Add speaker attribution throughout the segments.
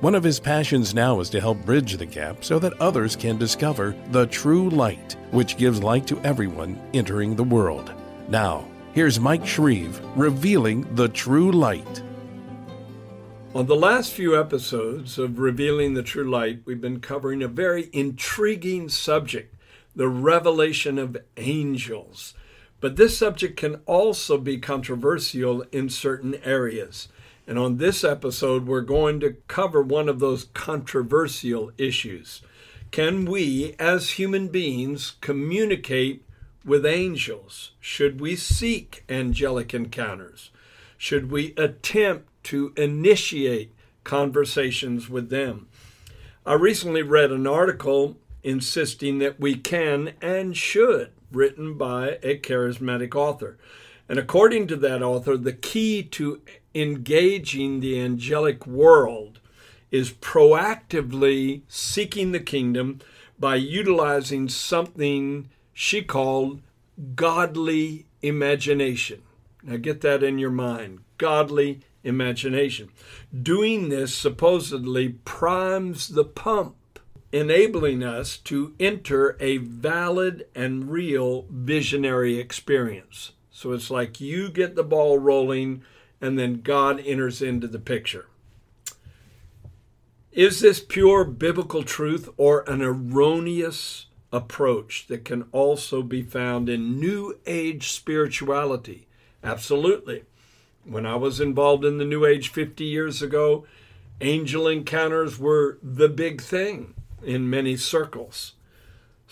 Speaker 1: One of his passions now is to help bridge the gap so that others can discover the true light, which gives light to everyone entering the world. Now, here's Mike Shreve revealing the true light.
Speaker 2: On the last few episodes of Revealing the True Light, we've been covering a very intriguing subject the revelation of angels. But this subject can also be controversial in certain areas. And on this episode, we're going to cover one of those controversial issues. Can we, as human beings, communicate with angels? Should we seek angelic encounters? Should we attempt to initiate conversations with them? I recently read an article insisting that we can and should, written by a charismatic author. And according to that author, the key to engaging the angelic world is proactively seeking the kingdom by utilizing something she called godly imagination. Now get that in your mind godly imagination. Doing this supposedly primes the pump, enabling us to enter a valid and real visionary experience. So it's like you get the ball rolling and then God enters into the picture. Is this pure biblical truth or an erroneous approach that can also be found in New Age spirituality? Absolutely. When I was involved in the New Age 50 years ago, angel encounters were the big thing in many circles.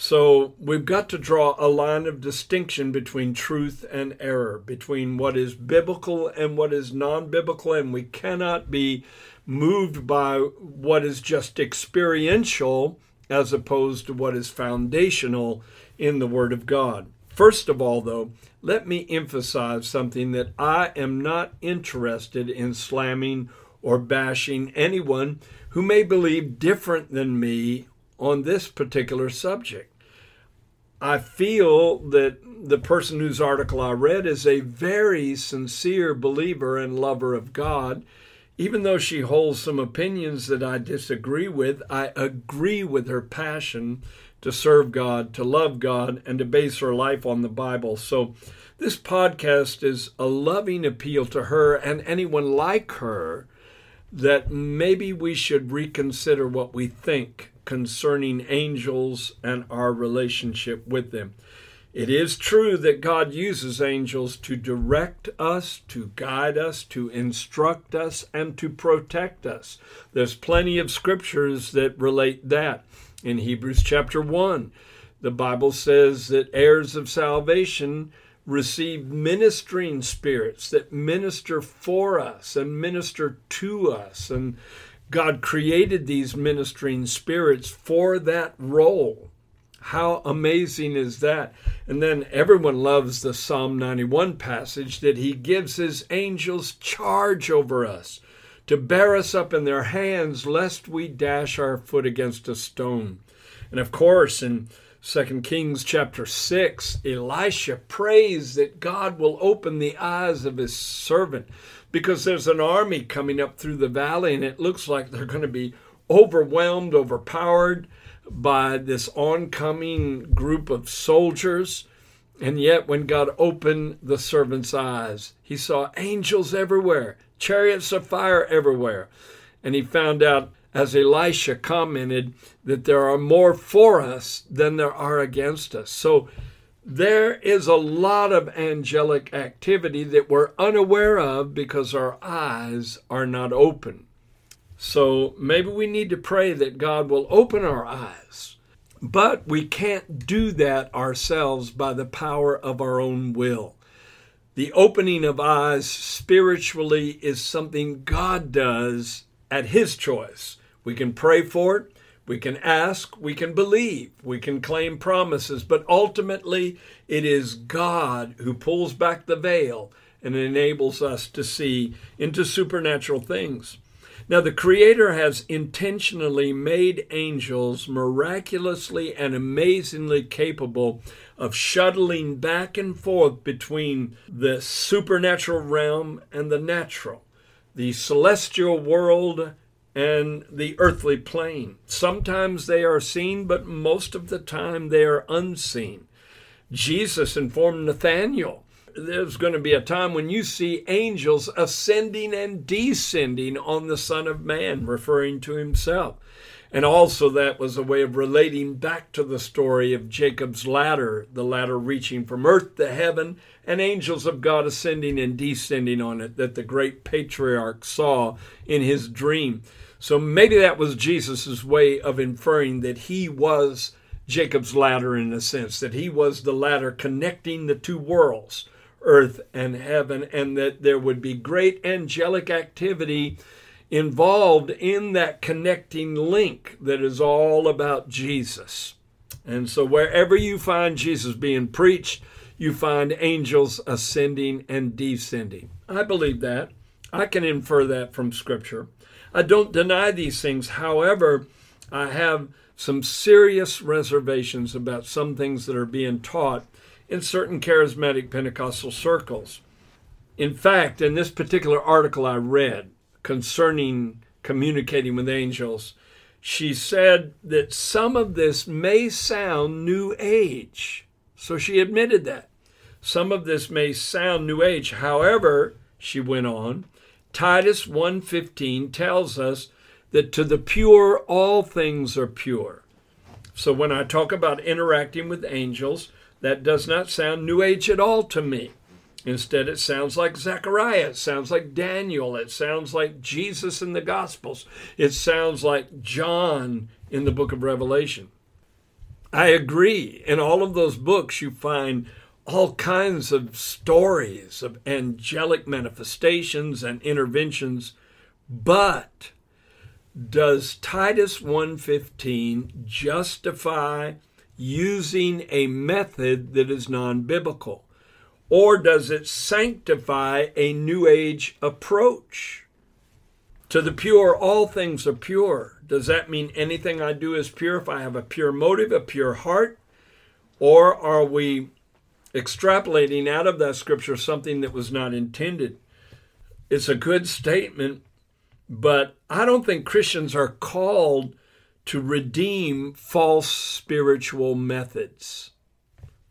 Speaker 2: So we've got to draw a line of distinction between truth and error, between what is biblical and what is non biblical, and we cannot be moved by what is just experiential as opposed to what is foundational in the Word of God. First of all, though, let me emphasize something that I am not interested in slamming or bashing anyone who may believe different than me on this particular subject. I feel that the person whose article I read is a very sincere believer and lover of God. Even though she holds some opinions that I disagree with, I agree with her passion to serve God, to love God, and to base her life on the Bible. So, this podcast is a loving appeal to her and anyone like her that maybe we should reconsider what we think concerning angels and our relationship with them. It is true that God uses angels to direct us, to guide us, to instruct us, and to protect us. There's plenty of scriptures that relate that. In Hebrews chapter 1, the Bible says that heirs of salvation receive ministering spirits that minister for us and minister to us. And God created these ministering spirits for that role. How amazing is that? And then everyone loves the Psalm 91 passage that he gives his angels charge over us to bear us up in their hands lest we dash our foot against a stone. And of course, in 2 Kings chapter 6, Elisha prays that God will open the eyes of his servant because there's an army coming up through the valley and it looks like they're going to be overwhelmed, overpowered by this oncoming group of soldiers. And yet, when God opened the servant's eyes, he saw angels everywhere, chariots of fire everywhere. And he found out, as Elisha commented, that there are more for us than there are against us. So there is a lot of angelic activity that we're unaware of because our eyes are not open. So maybe we need to pray that God will open our eyes. But we can't do that ourselves by the power of our own will. The opening of eyes spiritually is something God does at His choice. We can pray for it, We can ask, we can believe, we can claim promises, but ultimately it is God who pulls back the veil and enables us to see into supernatural things. Now, the Creator has intentionally made angels miraculously and amazingly capable of shuttling back and forth between the supernatural realm and the natural, the celestial world and the earthly plane. Sometimes they are seen, but most of the time they are unseen. Jesus informed Nathanael there's going to be a time when you see angels ascending and descending on the Son of Man, referring to himself. And also, that was a way of relating back to the story of Jacob's ladder, the ladder reaching from earth to heaven, and angels of God ascending and descending on it that the great patriarch saw in his dream. So maybe that was Jesus' way of inferring that he was Jacob's ladder in a sense, that he was the ladder connecting the two worlds earth and heaven, and that there would be great angelic activity involved in that connecting link that is all about Jesus. And so, wherever you find Jesus being preached, you find angels ascending and descending. I believe that. I can infer that from Scripture. I don't deny these things. However, I have some serious reservations about some things that are being taught in certain charismatic Pentecostal circles. In fact, in this particular article I read concerning communicating with angels, she said that some of this may sound New Age. So she admitted that. Some of this may sound New Age. However, she went on, Titus 1:15 tells us that to the pure all things are pure. So when I talk about interacting with angels, that does not sound New Age at all to me. Instead, it sounds like Zechariah. It sounds like Daniel. It sounds like Jesus in the Gospels. It sounds like John in the book of Revelation. I agree. In all of those books, you find all kinds of stories of angelic manifestations and interventions. But does Titus 1:15 justify using a method that is non biblical? Or does it sanctify a New Age approach? To the pure, all things are pure. Does that mean anything I do is pure if I have a pure motive, a pure heart? Or are we extrapolating out of that scripture something that was not intended? It's a good statement, but I don't think Christians are called to redeem false spiritual methods.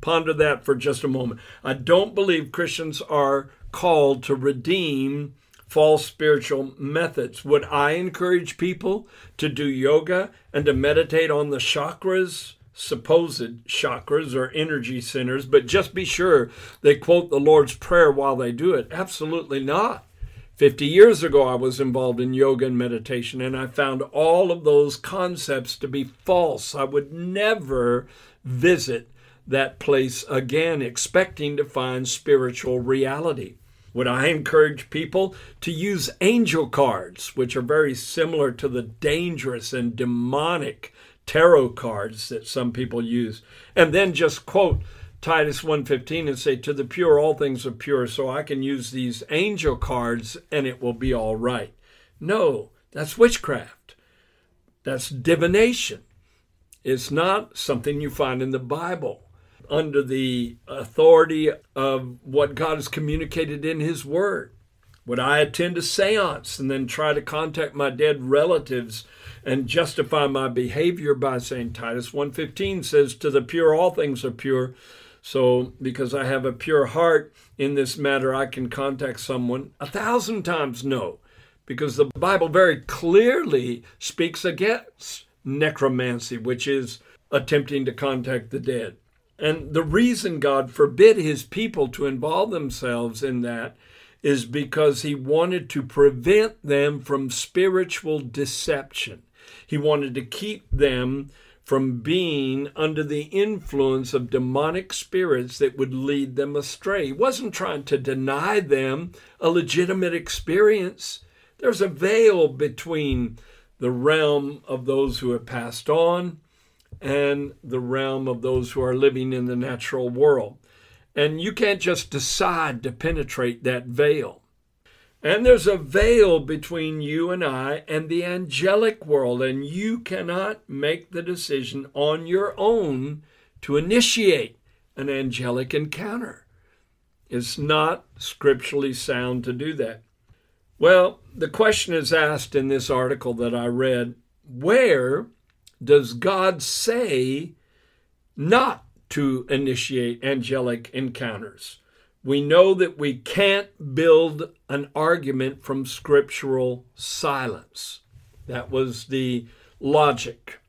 Speaker 2: Ponder that for just a moment. I don't believe Christians are called to redeem false spiritual methods. Would I encourage people to do yoga and to meditate on the chakras? Supposed chakras or energy centers, but just be sure they quote the Lord's Prayer while they do it. Absolutely not. 50 years ago, I was involved in yoga and meditation, and I found all of those concepts to be false. I would never visit that place again, expecting to find spiritual reality. Would I encourage people to use angel cards, which are very similar to the dangerous and demonic tarot cards that some people use, and then just quote Titus 1:15 and say to the pure all things are pure so I can use these angel cards and it will be all right. No, that's witchcraft. That's divination. It's not something you find in the Bible under the authority of what God has communicated in his word. Would I attend a seance and then try to contact my dead relatives and justify my behavior by saying Titus 1:15 says to the pure all things are pure so, because I have a pure heart in this matter, I can contact someone a thousand times no, because the Bible very clearly speaks against necromancy, which is attempting to contact the dead. And the reason God forbid his people to involve themselves in that is because he wanted to prevent them from spiritual deception. He wanted to keep them from being under the influence of demonic spirits that would lead them astray. He wasn't trying to deny them a legitimate experience. There's a veil between the realm of those who have passed on and the realm of those who are living in the natural world. And you can't just decide to penetrate that veil. And there's a veil between you and I and the angelic world, and you cannot make the decision on your own to initiate an angelic encounter. It's not scripturally sound to do that. Well, the question is asked in this article that I read where does God say not to initiate angelic encounters? We know that we can't build an argument from scriptural silence. That was the logic.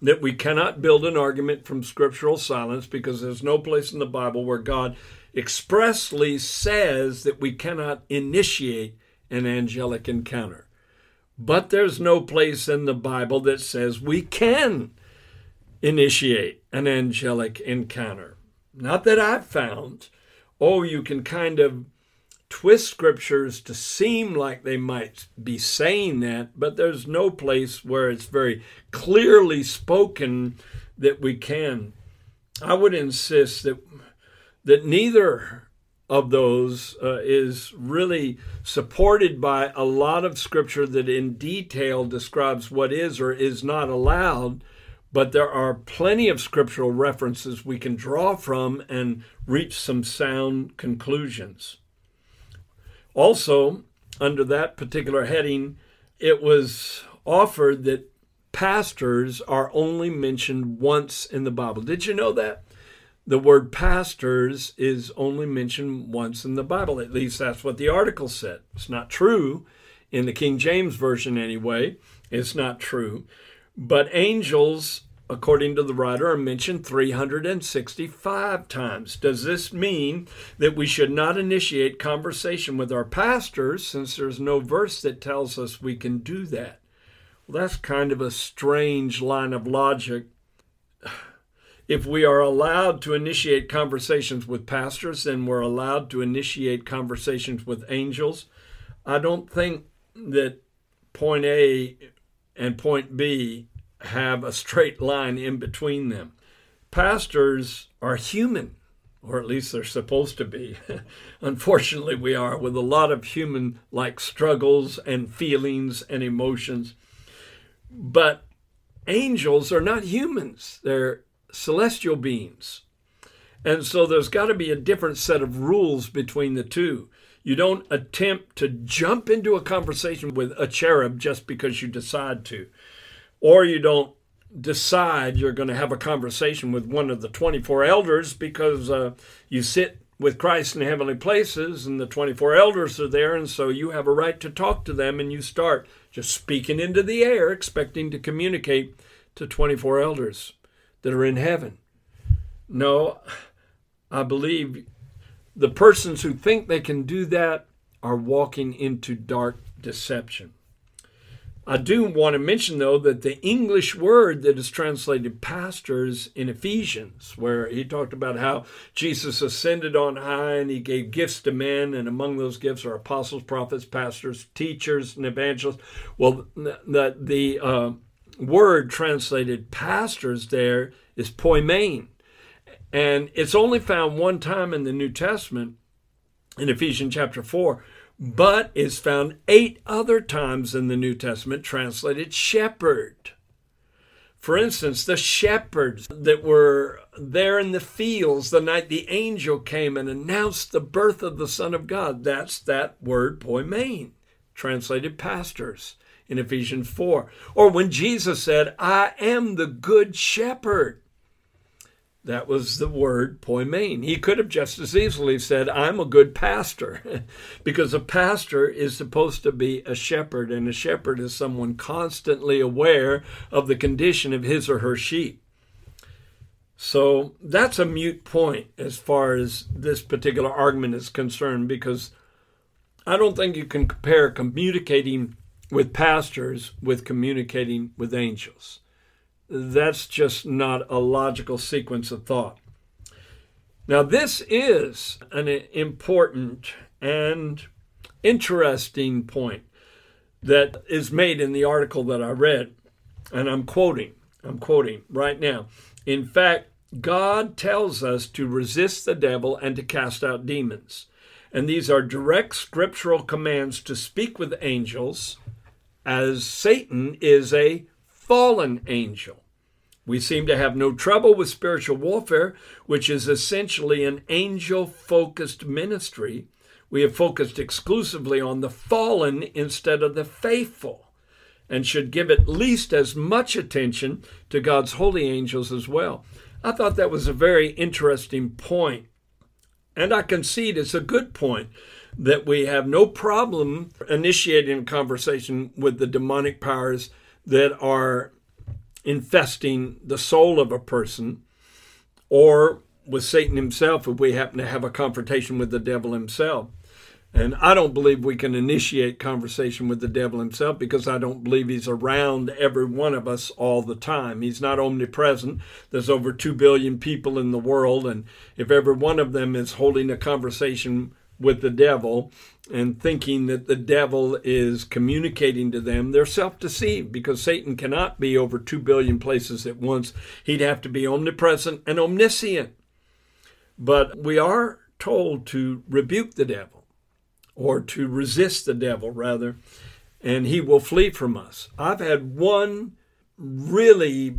Speaker 2: That we cannot build an argument from scriptural silence because there's no place in the Bible where God expressly says that we cannot initiate an angelic encounter. But there's no place in the Bible that says we can initiate an angelic encounter. Not that I've found. Oh, you can kind of twist scriptures to seem like they might be saying that, but there's no place where it's very clearly spoken that we can. I would insist that that neither of those uh, is really supported by a lot of scripture that in detail describes what is or is not allowed but there are plenty of scriptural references we can draw from and reach some sound conclusions. Also, under that particular heading, it was offered that pastors are only mentioned once in the Bible. Did you know that? The word pastors is only mentioned once in the Bible. At least that's what the article said. It's not true in the King James Version, anyway. It's not true. But angels, according to the writer, are mentioned 365 times. Does this mean that we should not initiate conversation with our pastors since there's no verse that tells us we can do that? Well, that's kind of a strange line of logic. If we are allowed to initiate conversations with pastors, then we're allowed to initiate conversations with angels. I don't think that point A and point B have a straight line in between them. Pastors are human, or at least they're supposed to be. Unfortunately, we are, with a lot of human like struggles and feelings and emotions. But angels are not humans, they're celestial beings. And so there's got to be a different set of rules between the two. You don't attempt to jump into a conversation with a cherub just because you decide to. Or you don't decide you're going to have a conversation with one of the 24 elders because uh, you sit with Christ in heavenly places and the 24 elders are there, and so you have a right to talk to them, and you start just speaking into the air, expecting to communicate to 24 elders that are in heaven. No, I believe the persons who think they can do that are walking into dark deception. I do want to mention, though, that the English word that is translated pastors in Ephesians, where he talked about how Jesus ascended on high and he gave gifts to men, and among those gifts are apostles, prophets, pastors, teachers, and evangelists. Well, the, the uh, word translated pastors there is poimen. And it's only found one time in the New Testament, in Ephesians chapter 4, but is found eight other times in the New Testament translated shepherd. For instance, the shepherds that were there in the fields the night the angel came and announced the birth of the Son of God. That's that word poimen, translated pastors in Ephesians 4. Or when Jesus said, I am the good shepherd. That was the word poimen. He could have just as easily said, I'm a good pastor, because a pastor is supposed to be a shepherd, and a shepherd is someone constantly aware of the condition of his or her sheep. So that's a mute point as far as this particular argument is concerned, because I don't think you can compare communicating with pastors with communicating with angels that's just not a logical sequence of thought. Now, this is an important and interesting point. that is made in the article that I read, and I'm quoting, I'm quoting right now. In fact, God tells us to resist the devil and to cast out demons. And these are direct scriptural commands to speak with angels, as Satan is a fallen angel. We seem to have no trouble with spiritual warfare, which is essentially an angel focused ministry. We have focused exclusively on the fallen instead of the faithful, and should give at least as much attention to God's holy angels as well. I thought that was a very interesting point, and I concede it's a good point that we have no problem initiating a conversation with the demonic powers that are infesting the soul of a person or with Satan himself if we happen to have a confrontation with the devil himself. And I don't believe we can initiate conversation with the devil himself because I don't believe he's around every one of us all the time. He's not omnipresent. There's over 2 billion people in the world. And if every one of them is holding a conversation with the devil, and thinking that the devil is communicating to them, they're self deceived because Satan cannot be over 2 billion places at once. He'd have to be omnipresent and omniscient. But we are told to rebuke the devil, or to resist the devil, rather, and he will flee from us. I've had one really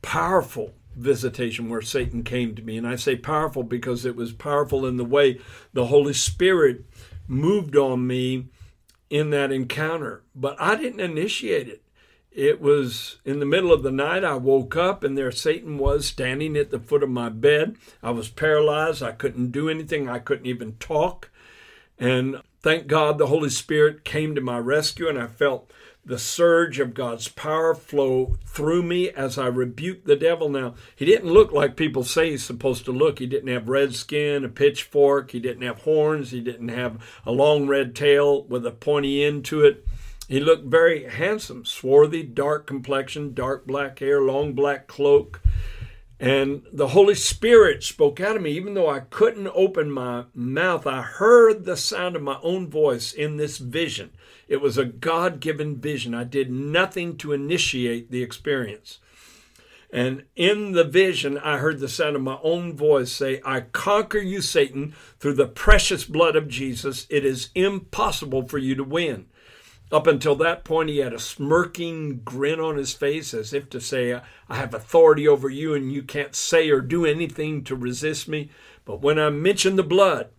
Speaker 2: powerful visitation where Satan came to me. And I say powerful because it was powerful in the way the Holy Spirit moved on me in that encounter, but I didn't initiate it. It was in the middle of the night. I woke up and there Satan was standing at the foot of my bed. I was paralyzed. I couldn't do anything. I couldn't even talk. And thank God the Holy Spirit came to my rescue and I felt the surge of God's power flow through me as I rebuked the devil. Now, he didn't look like people say he's supposed to look. He didn't have red skin, a pitchfork, he didn't have horns, he didn't have a long red tail with a pointy end to it. He looked very handsome, swarthy, dark complexion, dark black hair, long black cloak. And the Holy Spirit spoke out of me. Even though I couldn't open my mouth, I heard the sound of my own voice in this vision. It was a God given vision. I did nothing to initiate the experience. And in the vision, I heard the sound of my own voice say, I conquer you, Satan, through the precious blood of Jesus. It is impossible for you to win. Up until that point, he had a smirking grin on his face as if to say, I have authority over you and you can't say or do anything to resist me. But when I mentioned the blood,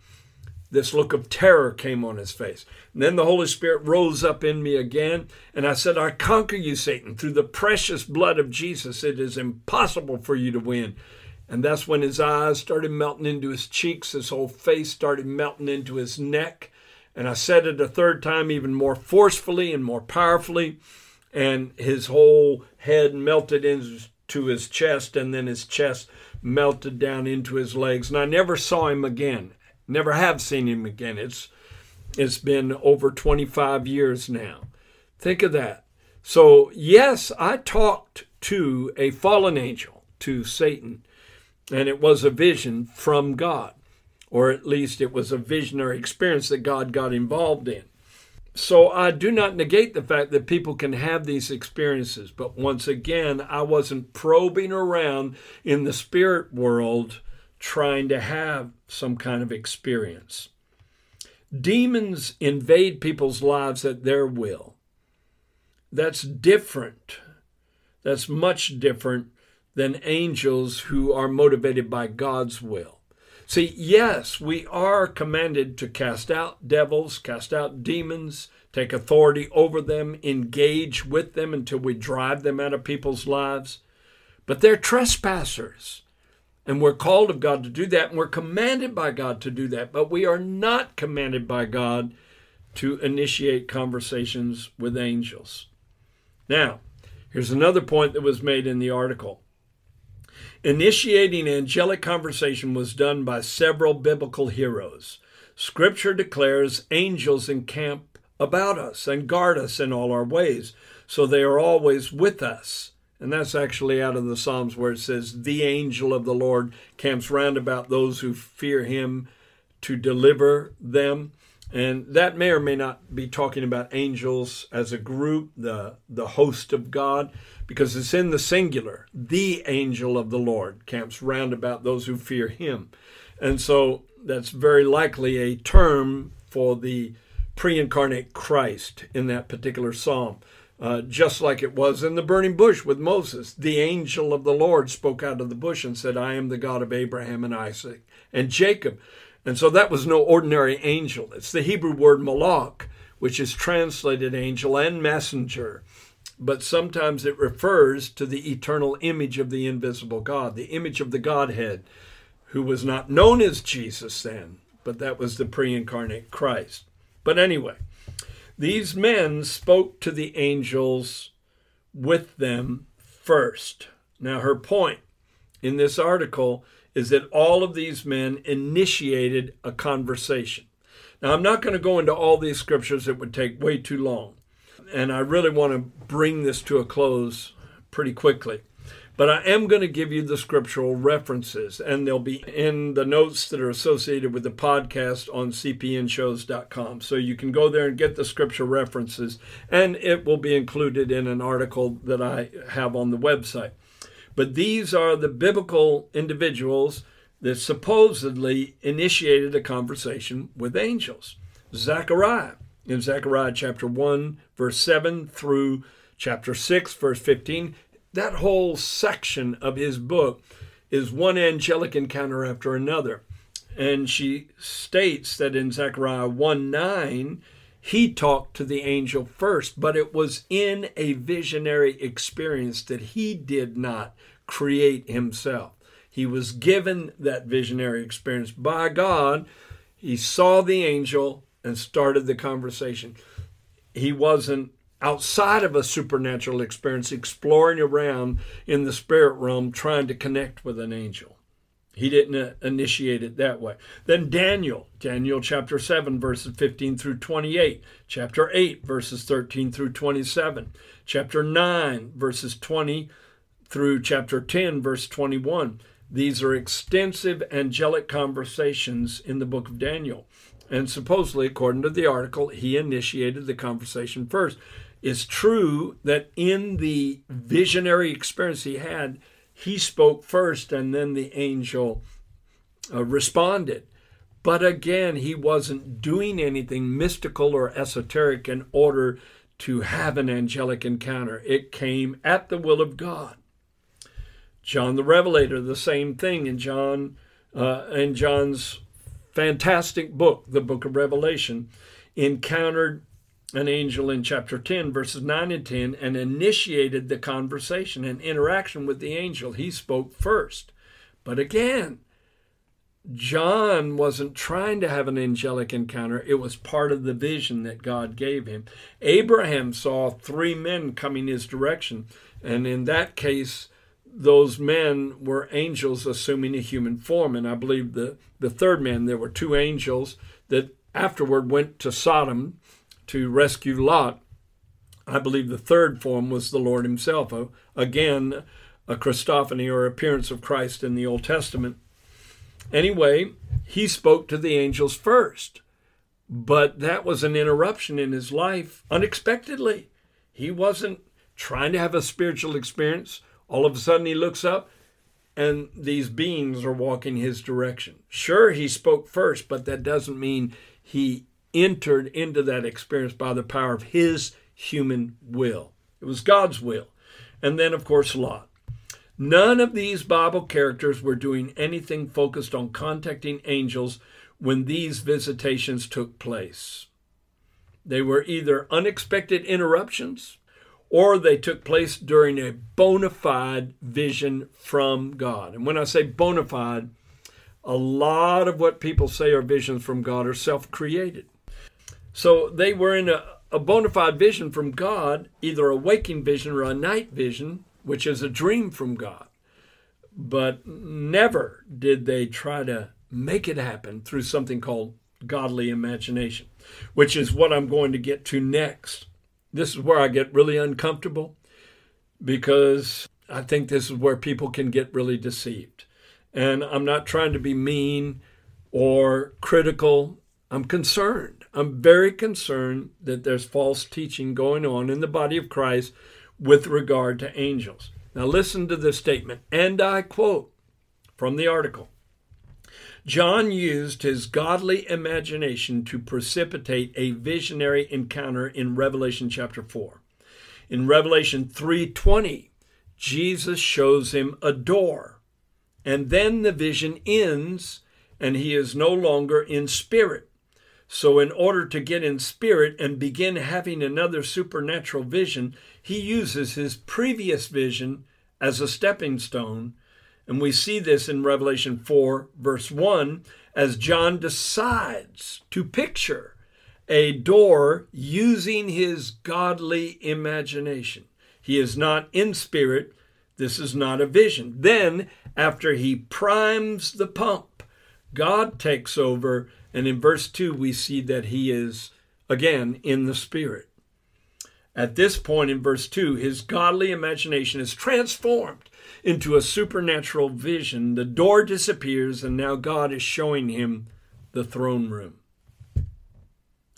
Speaker 2: this look of terror came on his face. And then the Holy Spirit rose up in me again, and I said, I conquer you, Satan, through the precious blood of Jesus. It is impossible for you to win. And that's when his eyes started melting into his cheeks, his whole face started melting into his neck. And I said it a third time, even more forcefully and more powerfully. And his whole head melted into his chest, and then his chest melted down into his legs. And I never saw him again. Never have seen him again. It's it's been over 25 years now. Think of that. So, yes, I talked to a fallen angel, to Satan, and it was a vision from God, or at least it was a visionary experience that God got involved in. So, I do not negate the fact that people can have these experiences, but once again, I wasn't probing around in the spirit world trying to have some kind of experience. Demons invade people's lives at their will. That's different. That's much different than angels who are motivated by God's will. See, yes, we are commanded to cast out devils, cast out demons, take authority over them, engage with them until we drive them out of people's lives. But they're trespassers. And we're called of God to do that, and we're commanded by God to do that, but we are not commanded by God to initiate conversations with angels. Now, here's another point that was made in the article. Initiating angelic conversation was done by several biblical heroes. Scripture declares angels encamp about us and guard us in all our ways, so they are always with us. And that's actually out of the Psalms where it says, The angel of the Lord camps round about those who fear him to deliver them. And that may or may not be talking about angels as a group, the, the host of God, because it's in the singular. The angel of the Lord camps round about those who fear him. And so that's very likely a term for the pre incarnate Christ in that particular psalm. Uh, just like it was in the burning bush with Moses. The angel of the Lord spoke out of the bush and said, I am the God of Abraham and Isaac and Jacob. And so that was no ordinary angel. It's the Hebrew word malach, which is translated angel and messenger. But sometimes it refers to the eternal image of the invisible God, the image of the Godhead, who was not known as Jesus then, but that was the pre incarnate Christ. But anyway, these men spoke to the angels with them first. Now, her point in this article is that all of these men initiated a conversation. Now, I'm not going to go into all these scriptures, it would take way too long. And I really want to bring this to a close pretty quickly. But I am going to give you the scriptural references, and they'll be in the notes that are associated with the podcast on cpnshows.com. So you can go there and get the scripture references, and it will be included in an article that I have on the website. But these are the biblical individuals that supposedly initiated a conversation with angels. Zechariah, in Zechariah chapter 1, verse 7 through chapter 6, verse 15, that whole section of his book is one angelic encounter after another. And she states that in Zechariah 1 9, he talked to the angel first, but it was in a visionary experience that he did not create himself. He was given that visionary experience by God. He saw the angel and started the conversation. He wasn't outside of a supernatural experience, exploring around in the spirit realm, trying to connect with an angel. He didn't uh, initiate it that way. Then Daniel, Daniel chapter 7, verses 15 through 28, chapter 8, verses 13 through 27, chapter 9, verses 20 through chapter 10, verse 21. These are extensive angelic conversations in the book of Daniel. And supposedly, according to the article, he initiated the conversation first is true that in the visionary experience he had, he spoke first and then the angel uh, responded. But again, he wasn't doing anything mystical or esoteric in order to have an angelic encounter. It came at the will of God. John the Revelator, the same thing in John uh, in John's fantastic book, the Book of Revelation, encountered an angel in chapter 10, verses 9 and 10, and initiated the conversation and interaction with the angel. He spoke first. But again, John wasn't trying to have an angelic encounter. It was part of the vision that God gave him. Abraham saw three men coming his direction, and in that case, those men were angels assuming a human form. And I believe the, the third man, there were two angels that afterward went to Sodom to rescue Lot. I believe the third form was the Lord Himself. Again, a Christophany or appearance of Christ in the Old Testament. Anyway, he spoke to the angels first, but that was an interruption in his life unexpectedly. He wasn't trying to have a spiritual experience. All of a sudden, he looks up and these beings are walking his direction. Sure, he spoke first, but that doesn't mean he entered into that experience by the power of his human will. It was God's will. And then, of course, Lot. None of these Bible characters were doing anything focused on contacting angels when these visitations took place. They were either unexpected interruptions or they took place during a bona fide vision from God. And when I say bona fide, a lot of what people say are visions from God are self created. So they were in a, a bona fide vision from God, either a waking vision or a night vision, which is a dream from God. But never did they try to make it happen through something called godly imagination, which is what I'm going to get to next. This is where I get really uncomfortable because I think this is where people can get really deceived. And I'm not trying to be mean or critical I'm concerned. I'm very concerned that there's false teaching going on in the body of Christ with regard to angels. Now, listen to this statement, and I quote from the article John used his godly imagination to precipitate a visionary encounter in Revelation chapter 4. In Revelation 3:20, Jesus shows him a door. And then the vision ends and he is no longer in spirit. So, in order to get in spirit and begin having another supernatural vision, he uses his previous vision as a stepping stone. And we see this in Revelation 4, verse 1, as John decides to picture a door using his godly imagination. He is not in spirit. This is not a vision. Then, after he primes the pump, God takes over and in verse 2, we see that he is again in the Spirit. At this point in verse 2, his godly imagination is transformed into a supernatural vision. The door disappears, and now God is showing him the throne room.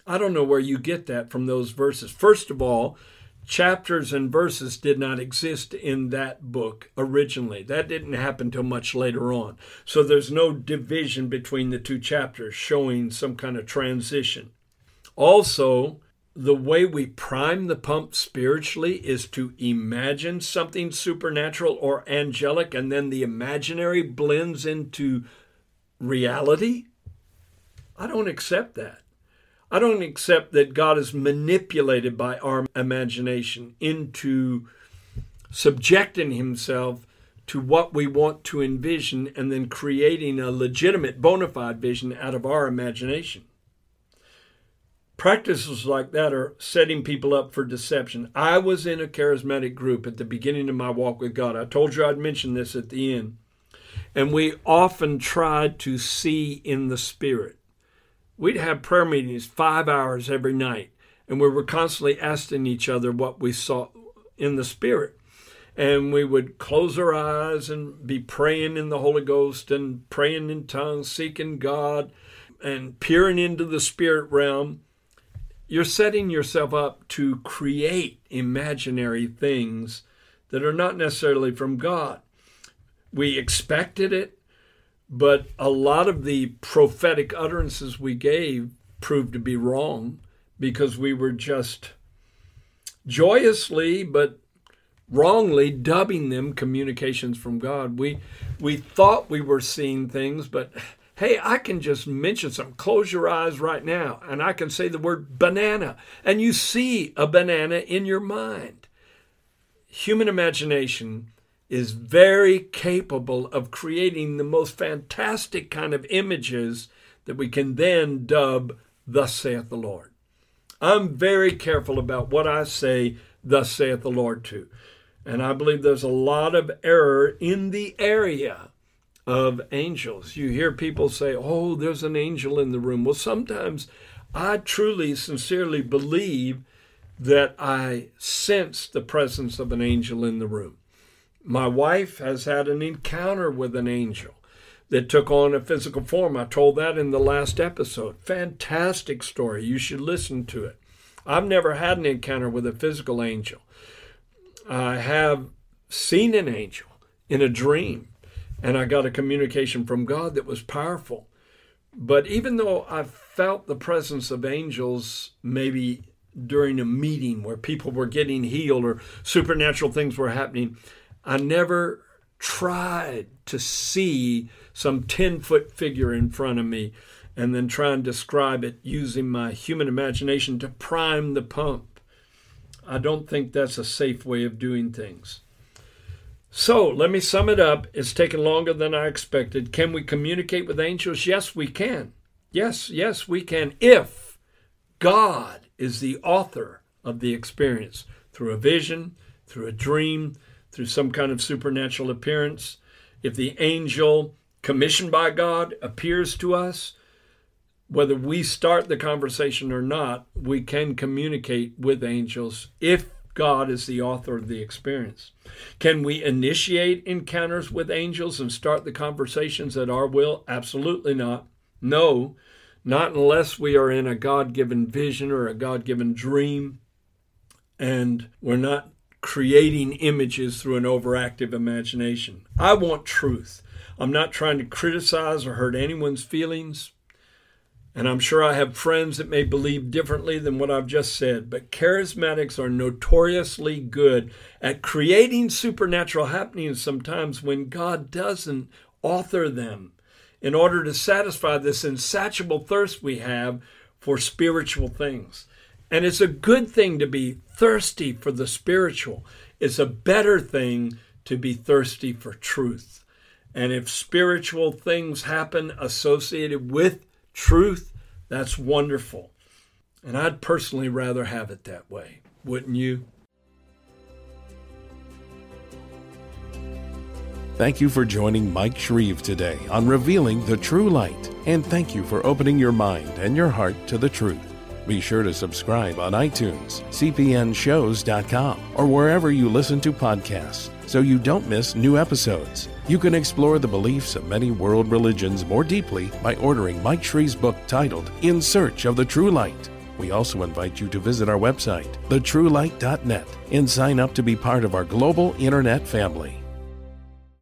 Speaker 2: I don't know where you get that from those verses. First of all, chapters and verses did not exist in that book originally. That didn't happen till much later on. So there's no division between the two chapters showing some kind of transition. Also, the way we prime the pump spiritually is to imagine something supernatural or angelic, and then the imaginary blends into reality. I don't accept that. I don't accept that God is manipulated by our imagination into subjecting himself to what we want to envision and then creating a legitimate bona fide vision out of our imagination. Practices like that are setting people up for deception. I was in a charismatic group at the beginning of my walk with God. I told you I'd mention this at the end. And we often tried to see in the Spirit we'd have prayer meetings five hours every night, and we were constantly asking each other what we saw in the Spirit. And we would close our eyes and be praying in the Holy Ghost and praying in tongues, seeking God and peering into the spirit realm. You're setting yourself up to create imaginary things that are not necessarily from God. We expected it, but a lot of the prophetic utterances we gave proved to be wrong because we were just joyously but wrongly dubbing them communications from God. We we thought we were seeing things, but hey, I can just mention some. Close your eyes right now, and I can say the word banana, and you see a banana in your mind. Human imagination is very capable of creating the most fantastic kind of images that we can then dub, Thus saith the Lord. I'm very careful about what I say, Thus saith the Lord to. And I believe there's a lot of error in the area of angels. You hear people say, Oh, there's an angel in the room. Well, sometimes I truly, sincerely believe that I sense the presence of an angel in the room. My wife has had an encounter with an angel that took on a physical form. I told that in the last episode. Fantastic story. You should listen to it. I've never had an encounter with a physical angel. I have seen an angel in a dream, and I got a communication from God that was powerful. But even though I felt the presence of angels maybe during a meeting where people were getting healed or supernatural things were happening, I never tried to see some 10 foot figure in front of me and then try and describe it using my human imagination to prime the pump. I don't think that's a safe way of doing things. So let me sum it up. It's taken longer than I expected. Can we communicate with angels? Yes, we can. Yes, yes, we can if God is the author of the experience through a vision, through a dream, through some kind of supernatural appearance, if the angel commissioned by God appears to us, whether we start the conversation or not, we can communicate with angels if God is the author of the experience. Can we initiate encounters with angels and start the conversations at our will? Absolutely not. No, not unless we are in a God given vision or a God given dream and we're not creating images through an overactive imagination. I want truth. I'm not trying to criticize or hurt anyone's feelings. And I'm sure I have friends that may believe differently than what I've just said, but charismatics are notoriously good at creating supernatural happenings sometimes when God doesn't author them in order to satisfy this insatiable thirst we have for spiritual things. And it's a good thing to be thirsty for the spiritual, it's a better thing to be thirsty for truth. And if spiritual things happen associated with truth, that's wonderful. And I'd personally rather have it that way, wouldn't you?
Speaker 1: Thank you for joining Mike Shreve today on Revealing the True Light. And thank you for opening your mind and your heart to the truth. Be sure to subscribe on iTunes, cpnshows.com, or wherever you listen to podcasts so you don't miss new episodes. You can explore the beliefs of many world religions more deeply by ordering Mike Shreve's book titled In Search of the True Light. We also invite you to visit our website, thetruelight.net, and sign up to be part of our global internet family.